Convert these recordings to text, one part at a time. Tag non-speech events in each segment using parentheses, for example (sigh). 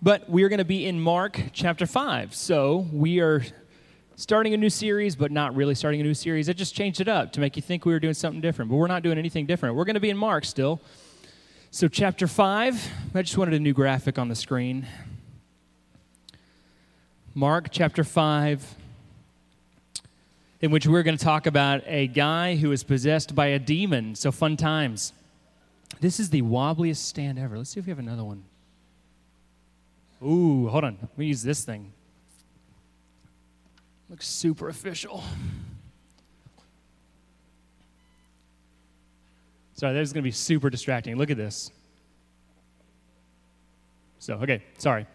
But we are going to be in Mark chapter 5. So we are starting a new series, but not really starting a new series. I just changed it up to make you think we were doing something different, but we're not doing anything different. We're going to be in Mark still. So, chapter 5, I just wanted a new graphic on the screen. Mark chapter 5, in which we're going to talk about a guy who is possessed by a demon. So, fun times. This is the wobbliest stand ever. Let's see if we have another one. Ooh, hold on. Let me use this thing. Looks super official. Sorry, that is going to be super distracting. Look at this. So, okay, sorry.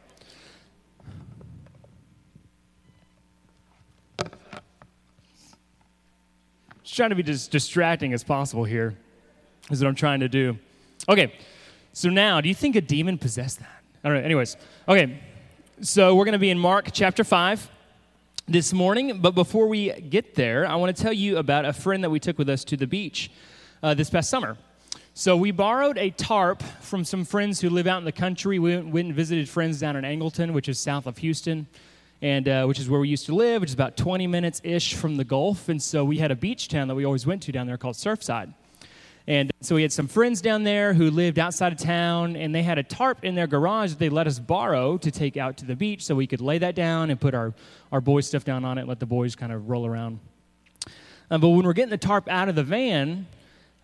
Just trying to be as distracting as possible here, is what I'm trying to do. Okay, so now, do you think a demon possessed that? All right, anyways. Okay, so we're going to be in Mark chapter 5 this morning, but before we get there, I want to tell you about a friend that we took with us to the beach uh, this past summer. So we borrowed a tarp from some friends who live out in the country. We went and visited friends down in Angleton, which is south of Houston, and uh, which is where we used to live, which is about 20 minutes ish from the Gulf. And so we had a beach town that we always went to down there called Surfside. And so we had some friends down there who lived outside of town, and they had a tarp in their garage that they let us borrow to take out to the beach so we could lay that down and put our, our boys' stuff down on it and let the boys kind of roll around. Um, but when we're getting the tarp out of the van,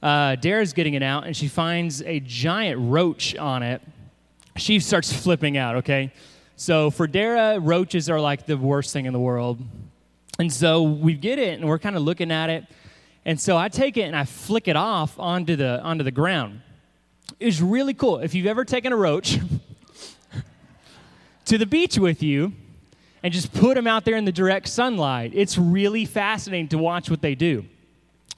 uh, Dara's getting it out, and she finds a giant roach on it. She starts flipping out, okay? So for Dara, roaches are like the worst thing in the world. And so we get it, and we're kind of looking at it and so I take it and I flick it off onto the, onto the ground. It's really cool. If you've ever taken a roach (laughs) to the beach with you and just put them out there in the direct sunlight, it's really fascinating to watch what they do.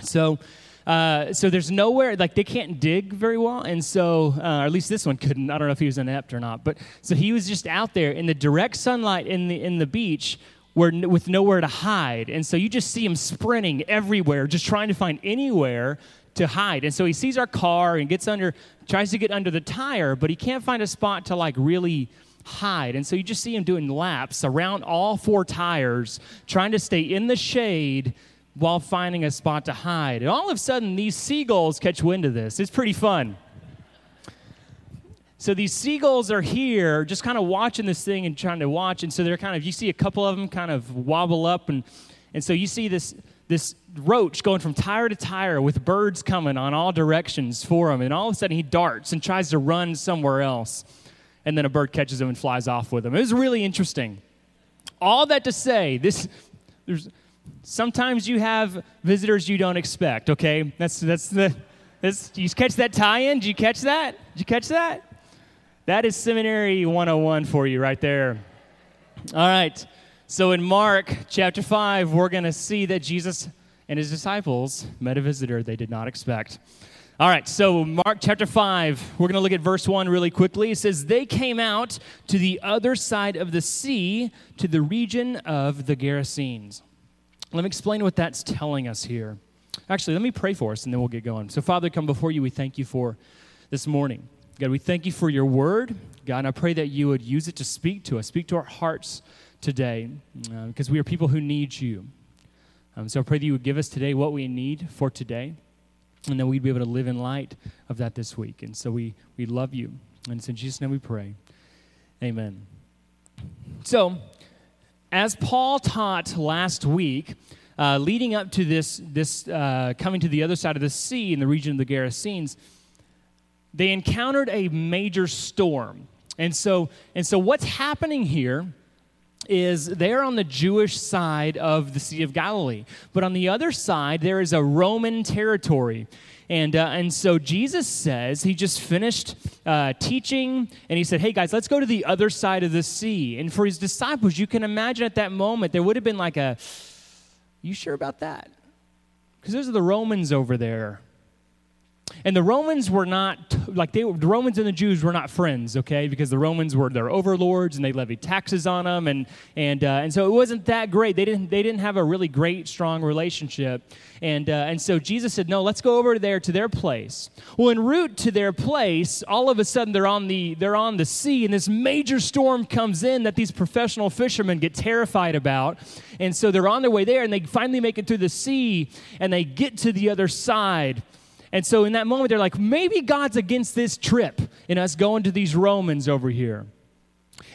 So, uh, so there's nowhere like they can't dig very well, and so uh, or at least this one couldn't. I don't know if he was inept or not, but so he was just out there in the direct sunlight in the in the beach where, with nowhere to hide. And so you just see him sprinting everywhere, just trying to find anywhere to hide. And so he sees our car and gets under, tries to get under the tire, but he can't find a spot to like really hide. And so you just see him doing laps around all four tires, trying to stay in the shade while finding a spot to hide. And all of a sudden, these seagulls catch wind of this. It's pretty fun. So these seagulls are here just kind of watching this thing and trying to watch. And so they're kind of, you see a couple of them kind of wobble up. And, and so you see this, this roach going from tire to tire with birds coming on all directions for him. And all of a sudden he darts and tries to run somewhere else. And then a bird catches him and flies off with him. It was really interesting. All that to say, this, there's, sometimes you have visitors you don't expect, okay? That's, that's the, that's, you catch that tie in? Did you catch that? Did you catch that? That is Seminary 101 for you right there. All right. So in Mark chapter 5, we're going to see that Jesus and his disciples met a visitor they did not expect. All right, so Mark chapter 5, we're going to look at verse 1 really quickly. It says, They came out to the other side of the sea, to the region of the Gerasenes. Let me explain what that's telling us here. Actually, let me pray for us and then we'll get going. So, Father, come before you. We thank you for this morning. God, we thank you for your word. God, and I pray that you would use it to speak to us, speak to our hearts today, uh, because we are people who need you. Um, so I pray that you would give us today what we need for today, and that we'd be able to live in light of that this week. And so we, we love you. And it's in Jesus' name we pray. Amen. So, as Paul taught last week, uh, leading up to this, this uh, coming to the other side of the sea in the region of the Gerasenes, they encountered a major storm. And so, and so what's happening here is they're on the Jewish side of the Sea of Galilee. But on the other side, there is a Roman territory. And, uh, and so Jesus says, he just finished uh, teaching, and he said, Hey guys, let's go to the other side of the sea. And for his disciples, you can imagine at that moment, there would have been like a, You sure about that? Because those are the Romans over there. And the Romans were not, like, they, the Romans and the Jews were not friends, okay? Because the Romans were their overlords and they levied taxes on them. And, and, uh, and so it wasn't that great. They didn't, they didn't have a really great, strong relationship. And, uh, and so Jesus said, No, let's go over there to their place. Well, en route to their place, all of a sudden they're on the, they're on the sea, and this major storm comes in that these professional fishermen get terrified about. And so they're on their way there, and they finally make it through the sea, and they get to the other side. And so in that moment, they're like, maybe God's against this trip and us going to these Romans over here.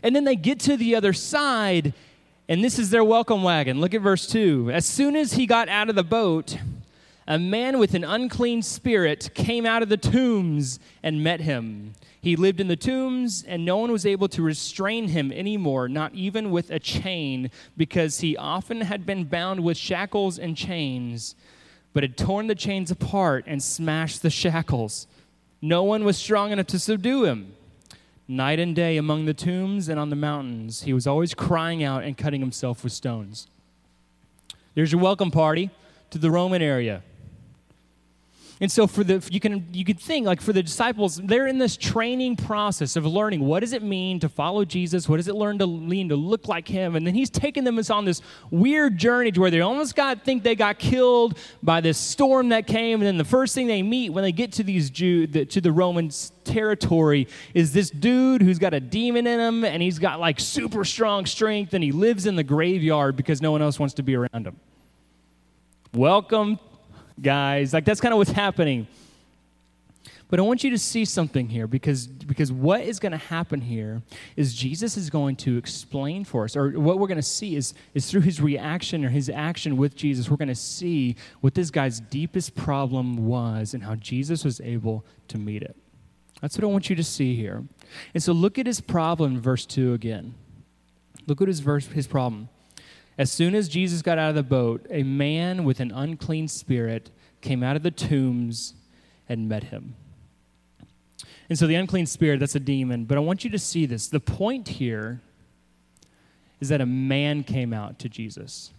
And then they get to the other side, and this is their welcome wagon. Look at verse 2. As soon as he got out of the boat, a man with an unclean spirit came out of the tombs and met him. He lived in the tombs, and no one was able to restrain him anymore, not even with a chain, because he often had been bound with shackles and chains but had torn the chains apart and smashed the shackles. No one was strong enough to subdue him. Night and day among the tombs and on the mountains, he was always crying out and cutting himself with stones. There's your welcome party to the Roman area. And so for the you can you could think like for the disciples, they're in this training process of learning what does it mean to follow Jesus? What does it learn to lean to look like him? And then he's taking them on this weird journey to where they almost got think they got killed by this storm that came. And then the first thing they meet when they get to these Jew the, to the Romans territory is this dude who's got a demon in him and he's got like super strong strength and he lives in the graveyard because no one else wants to be around him. Welcome guys. Like that's kind of what's happening. But I want you to see something here because, because what is going to happen here is Jesus is going to explain for us, or what we're going to see is, is through his reaction or his action with Jesus, we're going to see what this guy's deepest problem was and how Jesus was able to meet it. That's what I want you to see here. And so look at his problem verse 2 again. Look at his verse, his problem. As soon as Jesus got out of the boat, a man with an unclean spirit came out of the tombs and met him. And so the unclean spirit, that's a demon. But I want you to see this. The point here is that a man came out to Jesus,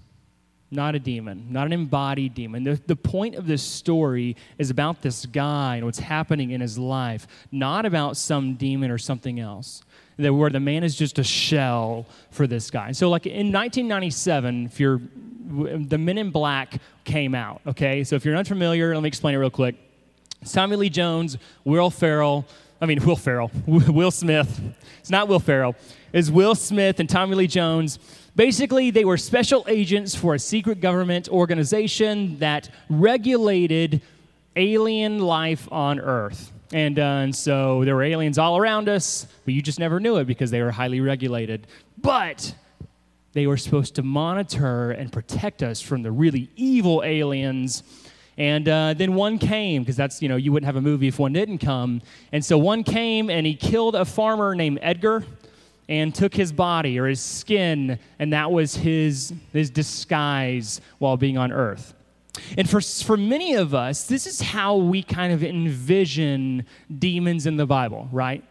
not a demon, not an embodied demon. The, the point of this story is about this guy and what's happening in his life, not about some demon or something else that where the man is just a shell for this guy. So, like in 1997, if you're the Men in Black came out. Okay, so if you're unfamiliar, let me explain it real quick. Tommy Lee Jones, Will Ferrell. I mean, Will Ferrell, (laughs) Will Smith. It's not Will Ferrell. It's Will Smith and Tommy Lee Jones. Basically, they were special agents for a secret government organization that regulated alien life on Earth. And, uh, and so there were aliens all around us, but you just never knew it because they were highly regulated. But they were supposed to monitor and protect us from the really evil aliens. And uh, then one came, because that's, you know, you wouldn't have a movie if one didn't come. And so one came and he killed a farmer named Edgar and took his body or his skin, and that was his, his disguise while being on earth. And for, for many of us, this is how we kind of envision demons in the Bible, right?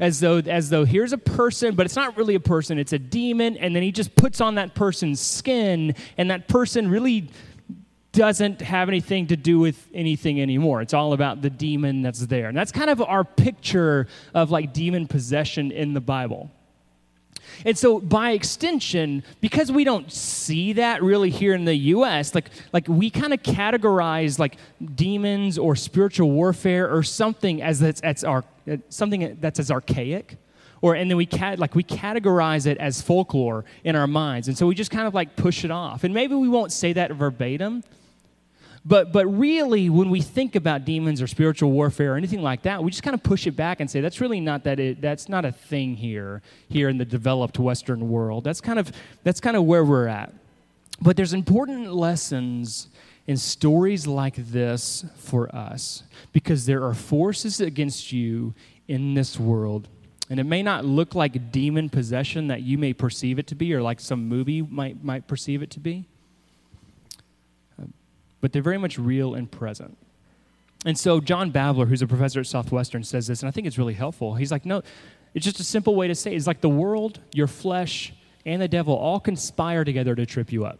As though, as though here's a person, but it's not really a person, it's a demon, and then he just puts on that person's skin, and that person really doesn't have anything to do with anything anymore. It's all about the demon that's there. And that's kind of our picture of like demon possession in the Bible. And so, by extension, because we don't see that really here in the U.S., like like we kind of categorize like demons or spiritual warfare or something as that's, that's our something that's as archaic, or and then we cat like we categorize it as folklore in our minds, and so we just kind of like push it off. And maybe we won't say that verbatim, but, but really, when we think about demons or spiritual warfare or anything like that, we just kind of push it back and say that's really not that it, that's not a thing here here in the developed Western world. That's kind of that's kind of where we're at. But there's important lessons in stories like this for us because there are forces against you in this world. And it may not look like demon possession that you may perceive it to be, or like some movie might, might perceive it to be but they're very much real and present. And so John Babler, who's a professor at Southwestern, says this, and I think it's really helpful. He's like, no, it's just a simple way to say it. It's like the world, your flesh, and the devil all conspire together to trip you up.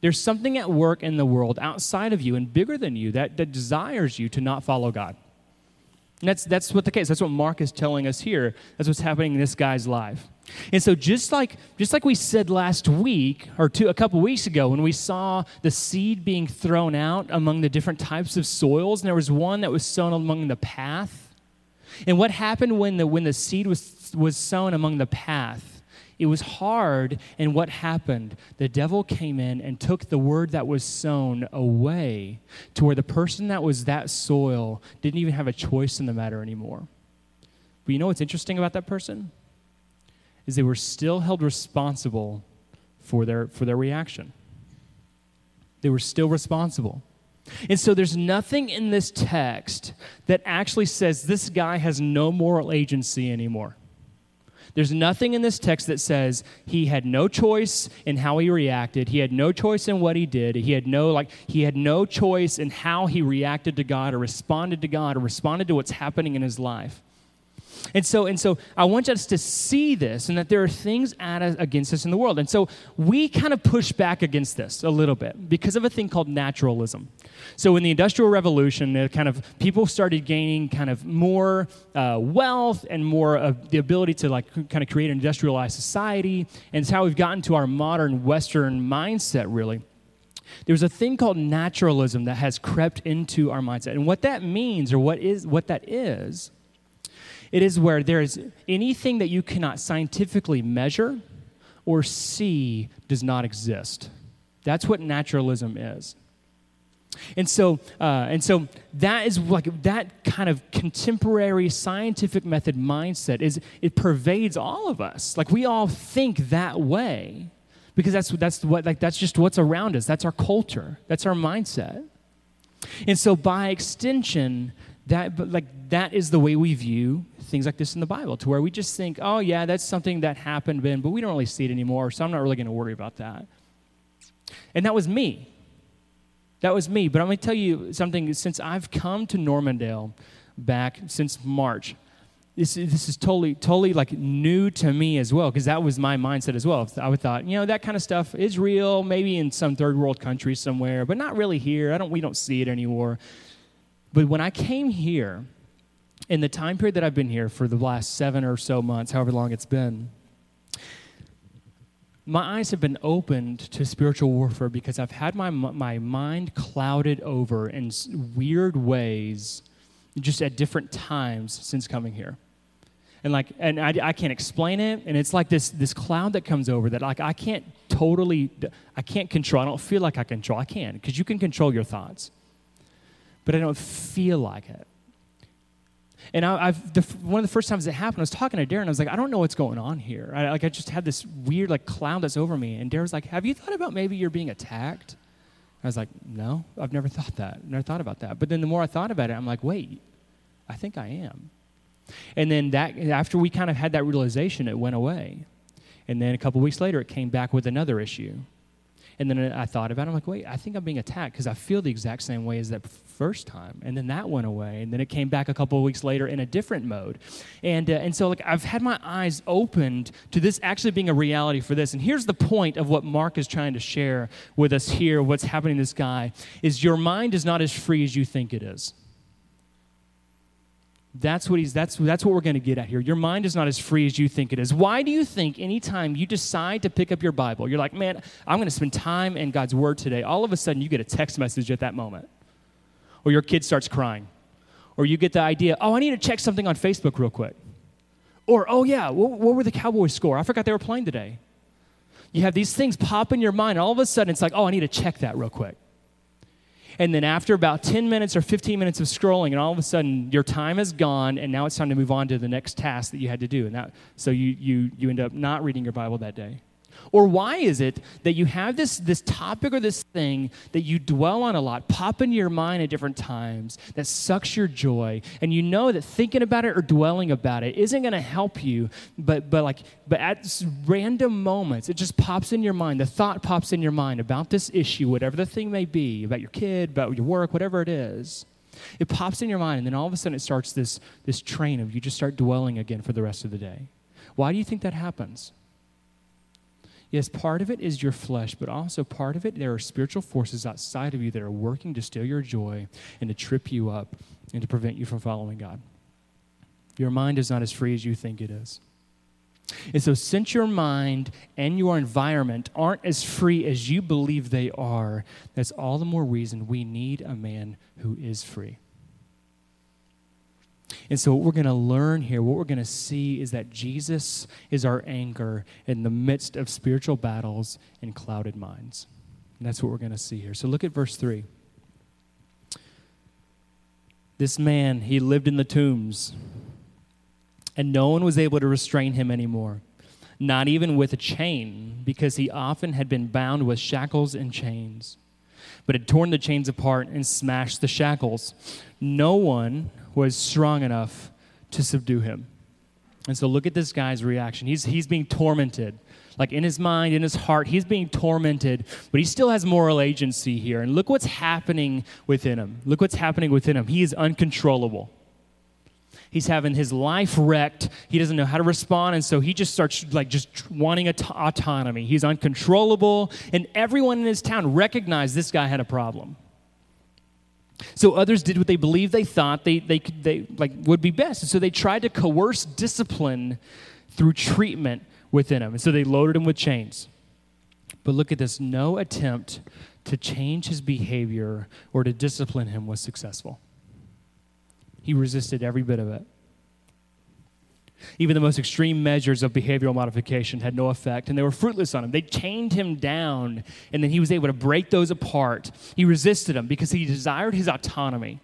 There's something at work in the world outside of you and bigger than you that, that desires you to not follow God. And that's, that's what the case. That's what Mark is telling us here. That's what's happening in this guy's life. And so just like just like we said last week or two a couple weeks ago when we saw the seed being thrown out among the different types of soils, and there was one that was sown among the path. And what happened when the when the seed was was sown among the path? It was hard, and what happened? The devil came in and took the word that was sown away to where the person that was that soil didn't even have a choice in the matter anymore. But you know what's interesting about that person? Is they were still held responsible for their, for their reaction. They were still responsible. And so there's nothing in this text that actually says this guy has no moral agency anymore. There's nothing in this text that says he had no choice in how he reacted. He had no choice in what he did. He had no like he had no choice in how he reacted to God or responded to God or responded to what's happening in his life. And so, and so I want us to see this and that there are things at us, against us in the world. And so we kind of push back against this a little bit because of a thing called naturalism. So in the Industrial Revolution, kind of people started gaining kind of more uh, wealth and more of the ability to like kind of create an industrialized society. And it's how we've gotten to our modern Western mindset, really. There's a thing called naturalism that has crept into our mindset. And what that means, or what is what that is, it is where there is anything that you cannot scientifically measure or see does not exist. That's what naturalism is. And so, uh, and so that is like that kind of contemporary scientific method mindset is it pervades all of us. Like we all think that way because that's that's what like that's just what's around us. That's our culture. That's our mindset. And so, by extension, that like that is the way we view things like this in the bible to where we just think oh yeah that's something that happened then but we don't really see it anymore so i'm not really going to worry about that. And that was me. That was me. But i'm going to tell you something. Since i've come to normandale back since march this, this is totally totally like new to me as well because that was my mindset as well. I would thought you know that kind of stuff is real maybe in some third world country somewhere but not really here. I don't we don't see it anymore. But when I came here, in the time period that I've been here for the last seven or so months, however long it's been, my eyes have been opened to spiritual warfare because I've had my, my mind clouded over in weird ways just at different times since coming here. And like, and I, I can't explain it. And it's like this, this cloud that comes over that like I can't totally, I can't control. I don't feel like I control. I can because you can control your thoughts but I don't feel like it. And I, have the, one of the first times it happened, I was talking to Darren. I was like, I don't know what's going on here. I, like, I just had this weird like cloud that's over me. And Darren's like, Have you thought about maybe you're being attacked? I was like, No, I've never thought that. Never thought about that. But then the more I thought about it, I'm like, Wait, I think I am. And then that after we kind of had that realization, it went away. And then a couple weeks later, it came back with another issue. And then I thought about it. I'm like, wait, I think I'm being attacked because I feel the exact same way as that first time. And then that went away. And then it came back a couple of weeks later in a different mode. And, uh, and so, like, I've had my eyes opened to this actually being a reality for this. And here's the point of what Mark is trying to share with us here, what's happening to this guy, is your mind is not as free as you think it is. That's what he's that's that's what we're going to get at here. Your mind is not as free as you think it is. Why do you think anytime you decide to pick up your Bible, you're like, "Man, I'm going to spend time in God's word today." All of a sudden you get a text message at that moment. Or your kid starts crying. Or you get the idea, "Oh, I need to check something on Facebook real quick." Or, "Oh yeah, what, what were the Cowboys score? I forgot they were playing today." You have these things pop in your mind, and all of a sudden it's like, "Oh, I need to check that real quick." And then after about 10 minutes or 15 minutes of scrolling, and all of a sudden your time is gone, and now it's time to move on to the next task that you had to do. And that, so you, you, you end up not reading your Bible that day. Or why is it that you have this, this topic or this thing that you dwell on a lot, pop into your mind at different times, that sucks your joy, and you know that thinking about it or dwelling about it isn't going to help you, but, but, like, but at random moments, it just pops in your mind. The thought pops in your mind about this issue, whatever the thing may be, about your kid, about your work, whatever it is. It pops in your mind, and then all of a sudden it starts this, this train of you just start dwelling again for the rest of the day. Why do you think that happens? Yes, part of it is your flesh, but also part of it, there are spiritual forces outside of you that are working to steal your joy and to trip you up and to prevent you from following God. Your mind is not as free as you think it is. And so, since your mind and your environment aren't as free as you believe they are, that's all the more reason we need a man who is free. And so, what we're going to learn here, what we're going to see is that Jesus is our anchor in the midst of spiritual battles and clouded minds. And that's what we're going to see here. So, look at verse 3. This man, he lived in the tombs and no one was able to restrain him anymore, not even with a chain, because he often had been bound with shackles and chains, but had torn the chains apart and smashed the shackles. No one was strong enough to subdue him. And so look at this guy's reaction. He's, he's being tormented. Like in his mind, in his heart, he's being tormented, but he still has moral agency here. And look what's happening within him. Look what's happening within him. He is uncontrollable he's having his life wrecked. He doesn't know how to respond, and so he just starts like just wanting aut- autonomy. He's uncontrollable, and everyone in his town recognized this guy had a problem. So others did what they believed they thought they, they, they like would be best. And so they tried to coerce discipline through treatment within him. And so they loaded him with chains. But look at this no attempt to change his behavior or to discipline him was successful. He resisted every bit of it. Even the most extreme measures of behavioral modification had no effect, and they were fruitless on him. They chained him down, and then he was able to break those apart. He resisted them because he desired his autonomy.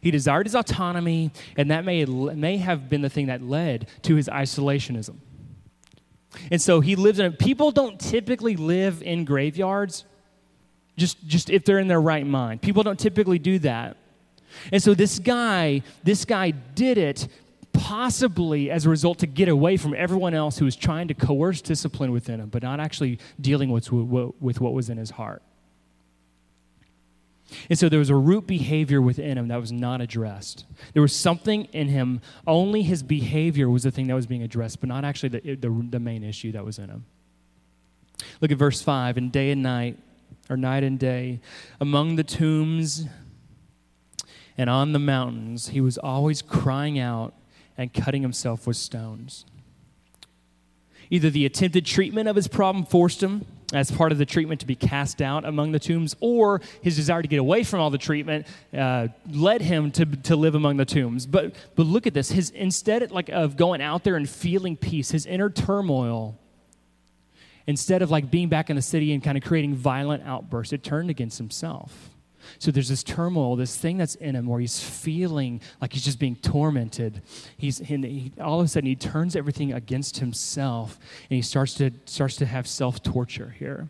He desired his autonomy, and that may, may have been the thing that led to his isolationism. And so he lives in a, people don't typically live in graveyards just, just if they're in their right mind. People don't typically do that. And so this guy, this guy did it possibly as a result to get away from everyone else who was trying to coerce discipline within him, but not actually dealing with, with what was in his heart. And so there was a root behavior within him that was not addressed. There was something in him, only his behavior was the thing that was being addressed, but not actually the, the, the main issue that was in him. Look at verse 5 and day and night, or night and day, among the tombs and on the mountains, he was always crying out and cutting himself with stones. Either the attempted treatment of his problem forced him, as part of the treatment, to be cast out among the tombs, or his desire to get away from all the treatment uh, led him to, to live among the tombs. But, but look at this. His, instead like, of going out there and feeling peace, his inner turmoil, instead of like being back in the city and kind of creating violent outbursts, it turned against himself. So there's this turmoil, this thing that's in him where he's feeling like he's just being tormented. He's he, all of a sudden he turns everything against himself and he starts to starts to have self torture here.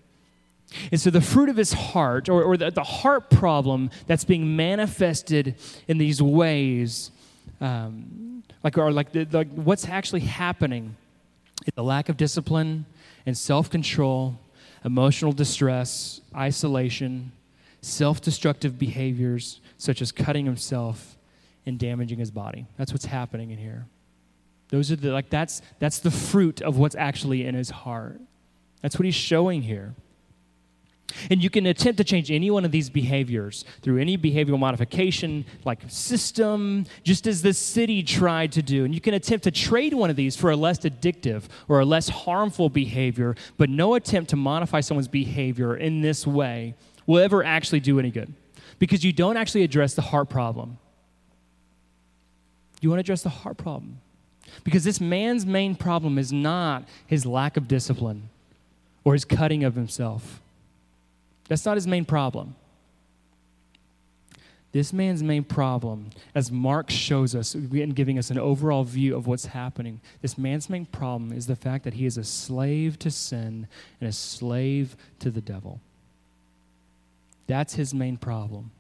And so the fruit of his heart, or, or the, the heart problem that's being manifested in these ways, um, like or like, the, like what's actually happening, is the lack of discipline and self control, emotional distress, isolation self destructive behaviors such as cutting himself and damaging his body. That's what's happening in here. Those are the, like, that's, that's the fruit of what's actually in his heart. That's what he's showing here. And you can attempt to change any one of these behaviors through any behavioral modification, like system, just as the city tried to do. And you can attempt to trade one of these for a less addictive or a less harmful behavior, but no attempt to modify someone's behavior in this way will ever actually do any good because you don't actually address the heart problem. You want to address the heart problem. Because this man's main problem is not his lack of discipline or his cutting of himself. That's not his main problem. This man's main problem, as Mark shows us and giving us an overall view of what's happening, this man's main problem is the fact that he is a slave to sin and a slave to the devil. That's his main problem.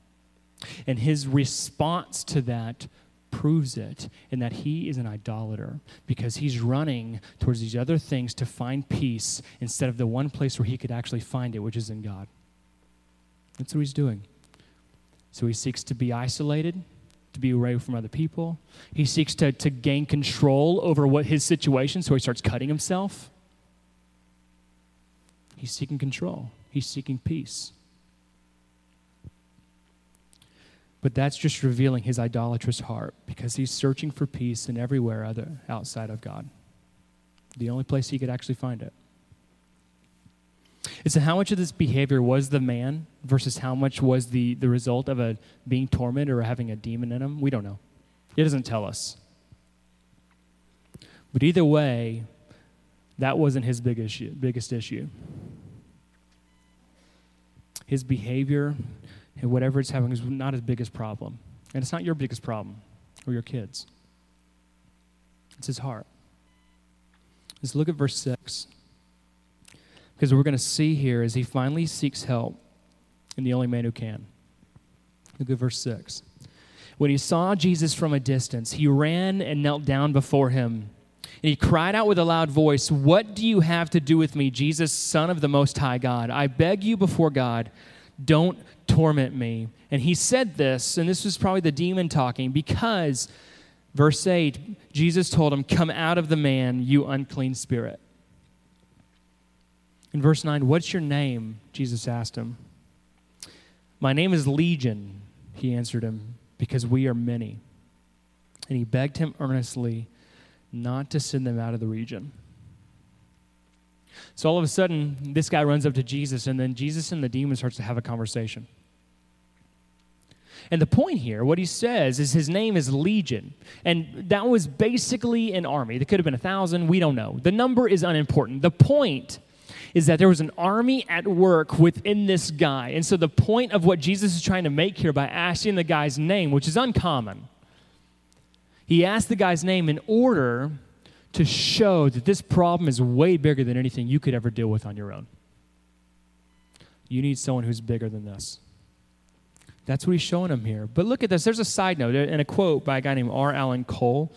And his response to that proves it in that he is an idolater because he's running towards these other things to find peace instead of the one place where he could actually find it, which is in God. That's what he's doing. So he seeks to be isolated, to be away from other people. He seeks to, to gain control over what his situation, so he starts cutting himself. He's seeking control, he's seeking peace. But that's just revealing his idolatrous heart because he's searching for peace in everywhere other outside of God. The only place he could actually find it. And so, how much of this behavior was the man versus how much was the, the result of a being tormented or having a demon in him? We don't know. It doesn't tell us. But either way, that wasn't his big issue, biggest issue. His behavior and whatever it's having is not his biggest problem. And it's not your biggest problem or your kids. It's his heart. Let's look at verse 6. Because we're going to see here as he finally seeks help in the only man who can. Look at verse 6. When he saw Jesus from a distance, he ran and knelt down before him. And he cried out with a loud voice, What do you have to do with me, Jesus, Son of the Most High God? I beg you before God, don't torment me. And he said this, and this was probably the demon talking, because, verse 8, Jesus told him, Come out of the man, you unclean spirit. In verse 9, What's your name? Jesus asked him. My name is Legion, he answered him, because we are many. And he begged him earnestly not to send them out of the region. So all of a sudden, this guy runs up to Jesus, and then Jesus and the demon starts to have a conversation. And the point here, what he says is his name is Legion. And that was basically an army. There could have been a thousand, we don't know. The number is unimportant. The point is that there was an army at work within this guy. And so the point of what Jesus is trying to make here by asking the guy's name, which is uncommon, he asked the guy's name in order to show that this problem is way bigger than anything you could ever deal with on your own. You need someone who's bigger than this. That's what he's showing them here. But look at this. There's a side note and a quote by a guy named R. Alan Cole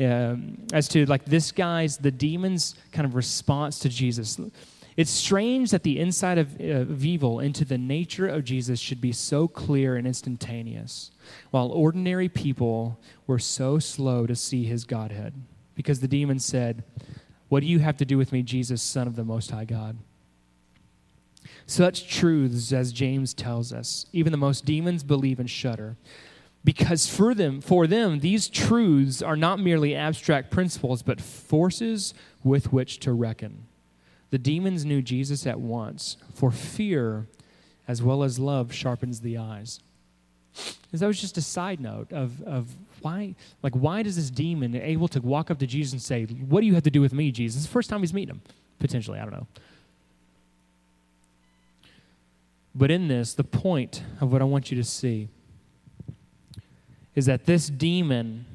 um, as to like this guy's, the demon's kind of response to Jesus. It's strange that the insight of, uh, of evil into the nature of Jesus should be so clear and instantaneous, while ordinary people were so slow to see his Godhead. Because the demon said, What do you have to do with me, Jesus, Son of the Most High God? Such truths as James tells us, even the most demons believe and shudder. Because for them, for them, these truths are not merely abstract principles, but forces with which to reckon. The demons knew Jesus at once, for fear as well as love sharpens the eyes. Because that was just a side note of, of why, like, why does this demon able to walk up to Jesus and say, What do you have to do with me, Jesus? The first time he's meeting him, potentially, I don't know. But in this, the point of what I want you to see is that this demon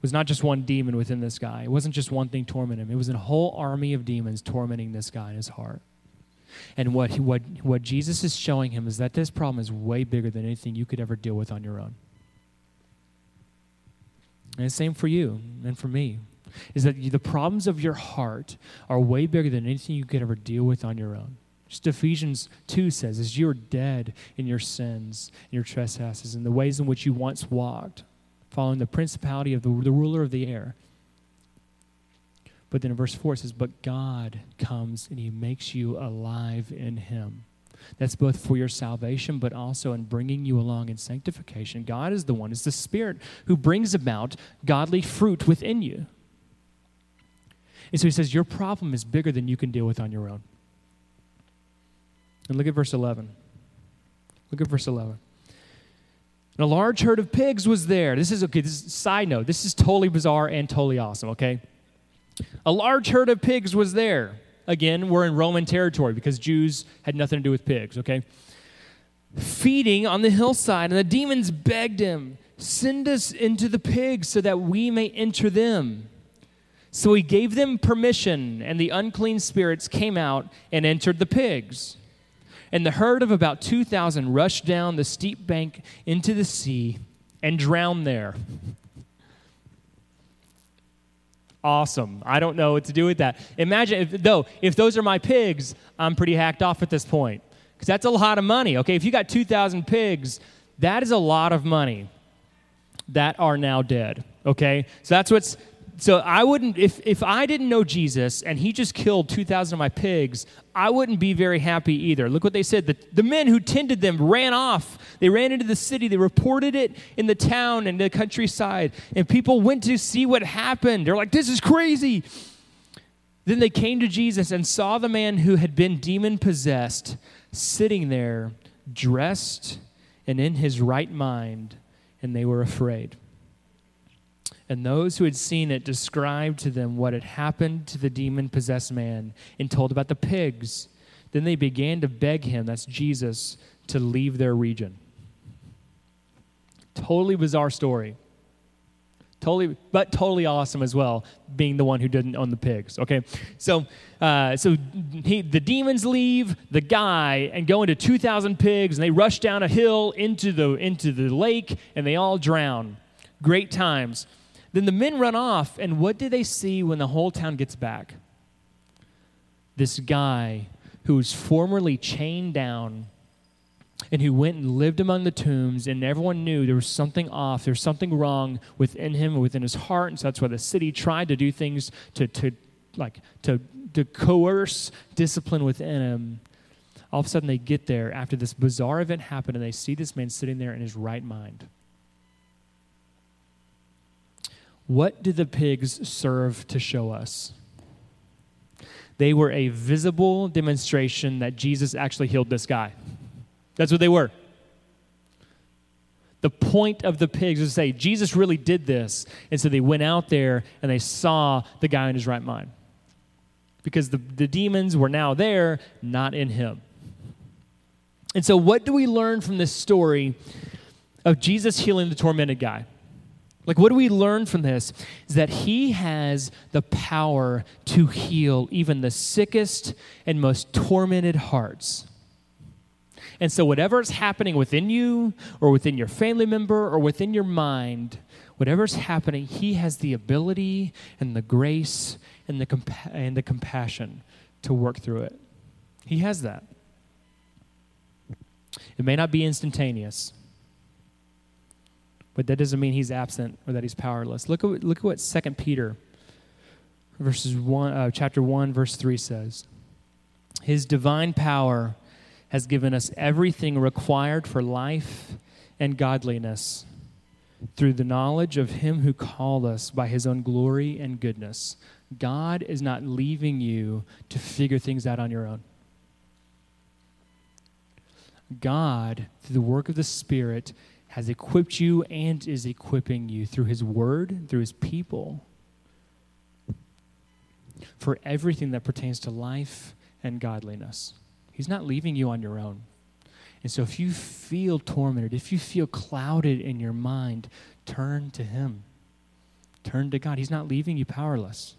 was not just one demon within this guy. It wasn't just one thing tormenting him. It was a whole army of demons tormenting this guy in his heart. And what, he, what, what Jesus is showing him is that this problem is way bigger than anything you could ever deal with on your own. And the same for you and for me. Is that the problems of your heart are way bigger than anything you could ever deal with on your own. Just Ephesians 2 says, as you're dead in your sins, in your trespasses, in the ways in which you once walked, following the principality of the, the ruler of the air. But then in verse 4 it says, But God comes and he makes you alive in him. That's both for your salvation, but also in bringing you along in sanctification. God is the one, it's the Spirit who brings about godly fruit within you. And so he says, Your problem is bigger than you can deal with on your own. And look at verse 11. Look at verse 11. And a large herd of pigs was there. This is okay, this is side note. This is totally bizarre and totally awesome, okay? A large herd of pigs was there. Again, we're in Roman territory because Jews had nothing to do with pigs, okay? Feeding on the hillside, and the demons begged him, Send us into the pigs so that we may enter them. So he gave them permission, and the unclean spirits came out and entered the pigs and the herd of about 2,000 rushed down the steep bank into the sea and drowned there. Awesome. I don't know what to do with that. Imagine, if, though, if those are my pigs, I'm pretty hacked off at this point. Because that's a lot of money, okay? If you got 2,000 pigs, that is a lot of money that are now dead, okay? So that's what's so I wouldn't if if I didn't know Jesus and he just killed 2000 of my pigs, I wouldn't be very happy either. Look what they said. The, the men who tended them ran off. They ran into the city. They reported it in the town and the countryside. And people went to see what happened. They're like, "This is crazy." Then they came to Jesus and saw the man who had been demon possessed sitting there, dressed and in his right mind, and they were afraid. And those who had seen it described to them what had happened to the demon possessed man and told about the pigs. Then they began to beg him, that's Jesus, to leave their region. Totally bizarre story. Totally, but totally awesome as well, being the one who didn't own the pigs. Okay, so uh, so he, the demons leave the guy and go into two thousand pigs, and they rush down a hill into the into the lake, and they all drown. Great times. Then the men run off, and what do they see when the whole town gets back? This guy who was formerly chained down and who went and lived among the tombs, and everyone knew there was something off, there was something wrong within him, within his heart, and so that's why the city tried to do things to, to like to, to coerce discipline within him. All of a sudden, they get there after this bizarre event happened, and they see this man sitting there in his right mind. What did the pigs serve to show us? They were a visible demonstration that Jesus actually healed this guy. That's what they were. The point of the pigs is to say, Jesus really did this. And so they went out there and they saw the guy in his right mind. Because the, the demons were now there, not in him. And so, what do we learn from this story of Jesus healing the tormented guy? Like, what do we learn from this? Is that he has the power to heal even the sickest and most tormented hearts. And so, whatever is happening within you, or within your family member, or within your mind, whatever's happening, he has the ability and the grace and the, compa- and the compassion to work through it. He has that. It may not be instantaneous. But that doesn't mean he's absent or that he's powerless. Look at, look at what 2 Peter verses 1, uh, chapter 1, verse 3 says. His divine power has given us everything required for life and godliness through the knowledge of him who called us by his own glory and goodness. God is not leaving you to figure things out on your own. God, through the work of the Spirit, has equipped you and is equipping you through His Word, through His people, for everything that pertains to life and godliness. He's not leaving you on your own. And so if you feel tormented, if you feel clouded in your mind, turn to Him. Turn to God. He's not leaving you powerless.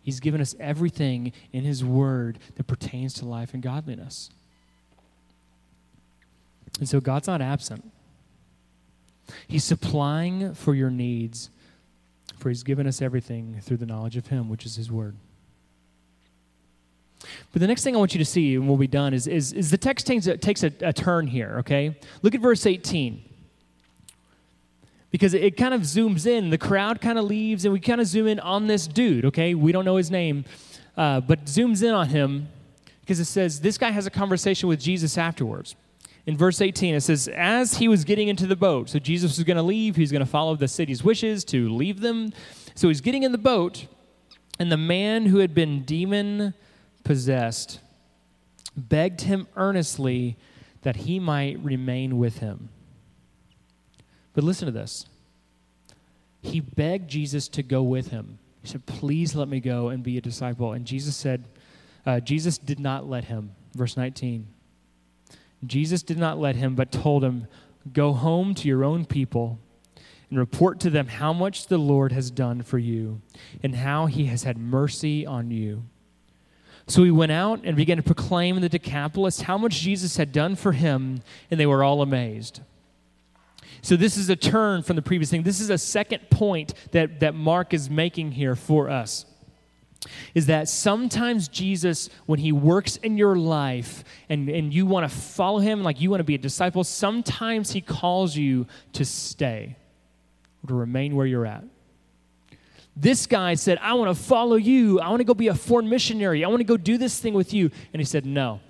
He's given us everything in His Word that pertains to life and godliness. And so God's not absent. He's supplying for your needs, for He's given us everything through the knowledge of Him, which is His Word. But the next thing I want you to see, and we'll be done, is, is, is the text takes, a, takes a, a turn here, okay? Look at verse 18 because it kind of zooms in. The crowd kind of leaves, and we kind of zoom in on this dude, okay? We don't know his name, uh, but zooms in on him because it says this guy has a conversation with Jesus afterwards in verse 18, it says, As he was getting into the boat, so Jesus was going to leave, he's going to follow the city's wishes to leave them. So he's getting in the boat, and the man who had been demon possessed begged him earnestly that he might remain with him. But listen to this. He begged Jesus to go with him. He said, Please let me go and be a disciple. And Jesus said, uh, Jesus did not let him. Verse 19. Jesus did not let him, but told him, Go home to your own people and report to them how much the Lord has done for you and how he has had mercy on you. So he went out and began to proclaim in the Decapolis how much Jesus had done for him, and they were all amazed. So, this is a turn from the previous thing. This is a second point that, that Mark is making here for us is that sometimes Jesus, when he works in your life and, and you want to follow him, like you want to be a disciple, sometimes he calls you to stay, to remain where you're at. This guy said, I want to follow you. I want to go be a foreign missionary. I want to go do this thing with you. And he said, No,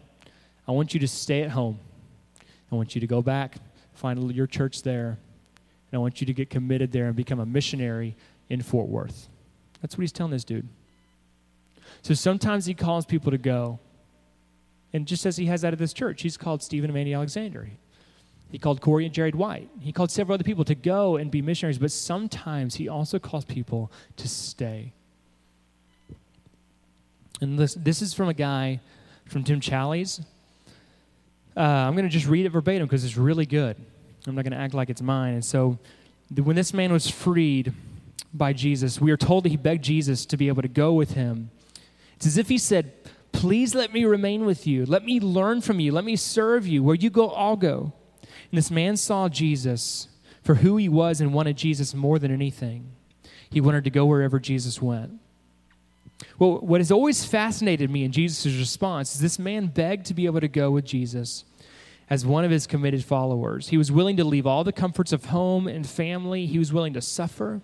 I want you to stay at home. I want you to go back, find your church there, and I want you to get committed there and become a missionary in Fort Worth. That's what he's telling this dude. So sometimes he calls people to go. And just as he has out of this church, he's called Stephen and Mandy Alexander. He called Corey and Jared White. He called several other people to go and be missionaries, but sometimes he also calls people to stay. And this, this is from a guy from Tim Challies. Uh, I'm going to just read it verbatim because it's really good. I'm not going to act like it's mine. And so, the, when this man was freed by Jesus, we are told that he begged Jesus to be able to go with him. It's as if he said, Please let me remain with you. Let me learn from you. Let me serve you. Where you go, I'll go. And this man saw Jesus for who he was and wanted Jesus more than anything. He wanted to go wherever Jesus went. Well, what has always fascinated me in Jesus' response is this man begged to be able to go with Jesus as one of his committed followers. He was willing to leave all the comforts of home and family, he was willing to suffer.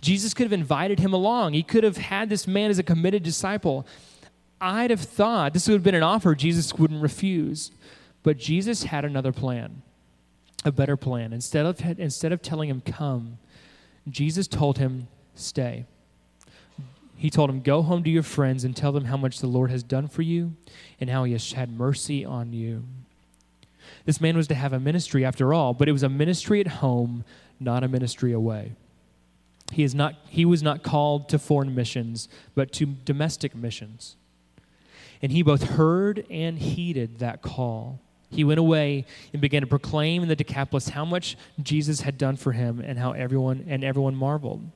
Jesus could have invited him along, he could have had this man as a committed disciple. I'd have thought this would have been an offer Jesus wouldn't refuse. But Jesus had another plan, a better plan. Instead of, instead of telling him, come, Jesus told him, stay. He told him, Go home to your friends and tell them how much the Lord has done for you and how he has had mercy on you. This man was to have a ministry after all, but it was a ministry at home, not a ministry away. He, is not, he was not called to foreign missions, but to domestic missions. And he both heard and heeded that call. He went away and began to proclaim in the Decapolis how much Jesus had done for him and how everyone and everyone marveled.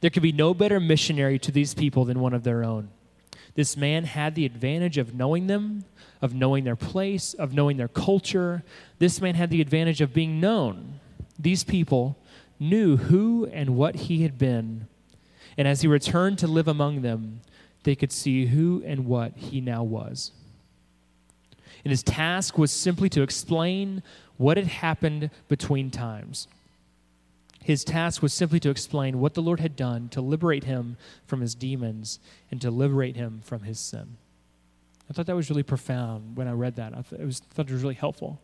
There could be no better missionary to these people than one of their own. This man had the advantage of knowing them, of knowing their place, of knowing their culture. This man had the advantage of being known. These people knew who and what he had been. And as he returned to live among them, they could see who and what he now was. And his task was simply to explain what had happened between times. His task was simply to explain what the Lord had done to liberate him from his demons and to liberate him from his sin. I thought that was really profound when I read that. I thought it was, thought it was really helpful.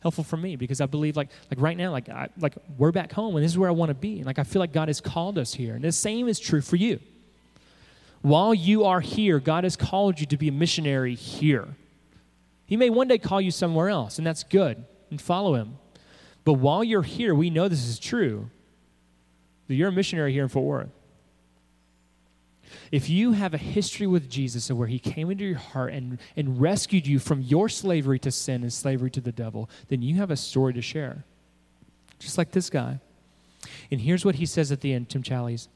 Helpful for me because I believe like like right now like I, like we're back home and this is where I want to be and like I feel like God has called us here and the same is true for you. While you are here, God has called you to be a missionary here. He may one day call you somewhere else, and that's good, and follow him. But while you're here, we know this is true that you're a missionary here in Fort Worth. If you have a history with Jesus of where he came into your heart and, and rescued you from your slavery to sin and slavery to the devil, then you have a story to share. Just like this guy. And here's what he says at the end, Tim Challies.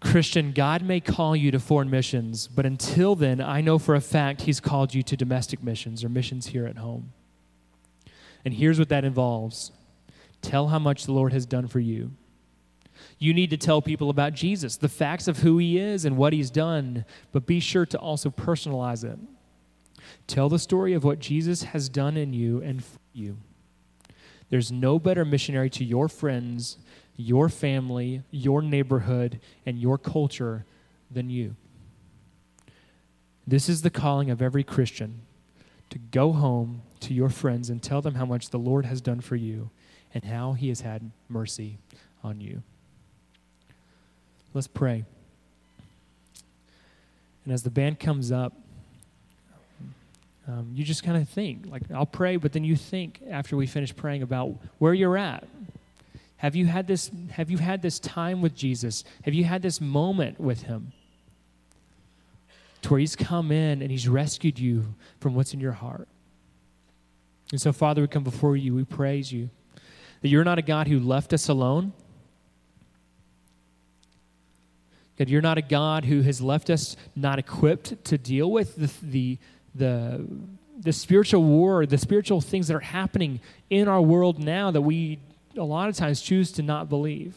Christian, God may call you to foreign missions, but until then, I know for a fact He's called you to domestic missions or missions here at home. And here's what that involves tell how much the Lord has done for you. You need to tell people about Jesus, the facts of who He is and what He's done, but be sure to also personalize it. Tell the story of what Jesus has done in you and for you. There's no better missionary to your friends your family, your neighborhood, and your culture than you. This is the calling of every Christian to go home to your friends and tell them how much the Lord has done for you and how he has had mercy on you. Let's pray. And as the band comes up, um, you just kind of think, like, I'll pray, but then you think after we finish praying about where you're at, have you had this, have you had this time with Jesus? Have you had this moment with him? To where he's come in and he's rescued you from what's in your heart. And so, Father, we come before you, we praise you that you're not a God who left us alone. That you're not a God who has left us not equipped to deal with the, the, the, the spiritual war, the spiritual things that are happening in our world now that we a lot of times choose to not believe.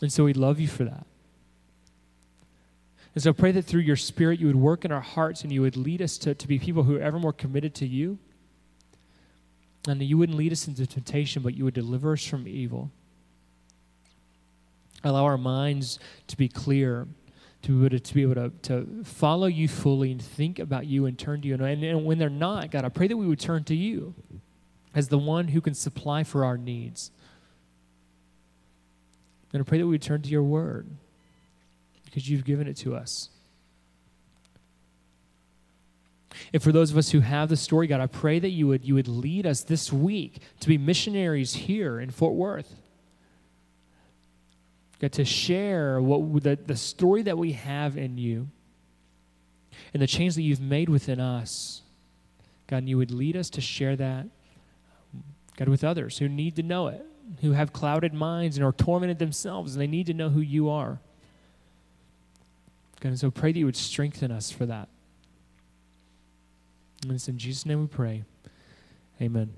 And so we love you for that. And so I pray that through your spirit you would work in our hearts and you would lead us to, to be people who are ever more committed to you. And that you wouldn't lead us into temptation, but you would deliver us from evil. Allow our minds to be clear, to be able to, to, be able to, to follow you fully and think about you and turn to you. And, and when they're not, God, I pray that we would turn to you as the one who can supply for our needs. And I pray that we would turn to your word because you've given it to us. And for those of us who have the story, God, I pray that you would, you would lead us this week to be missionaries here in Fort Worth. God, to share what the, the story that we have in you and the change that you've made within us. God, and you would lead us to share that, God, with others who need to know it, who have clouded minds and are tormented themselves, and they need to know who you are. God, and so pray that you would strengthen us for that. And it's in Jesus' name we pray. Amen.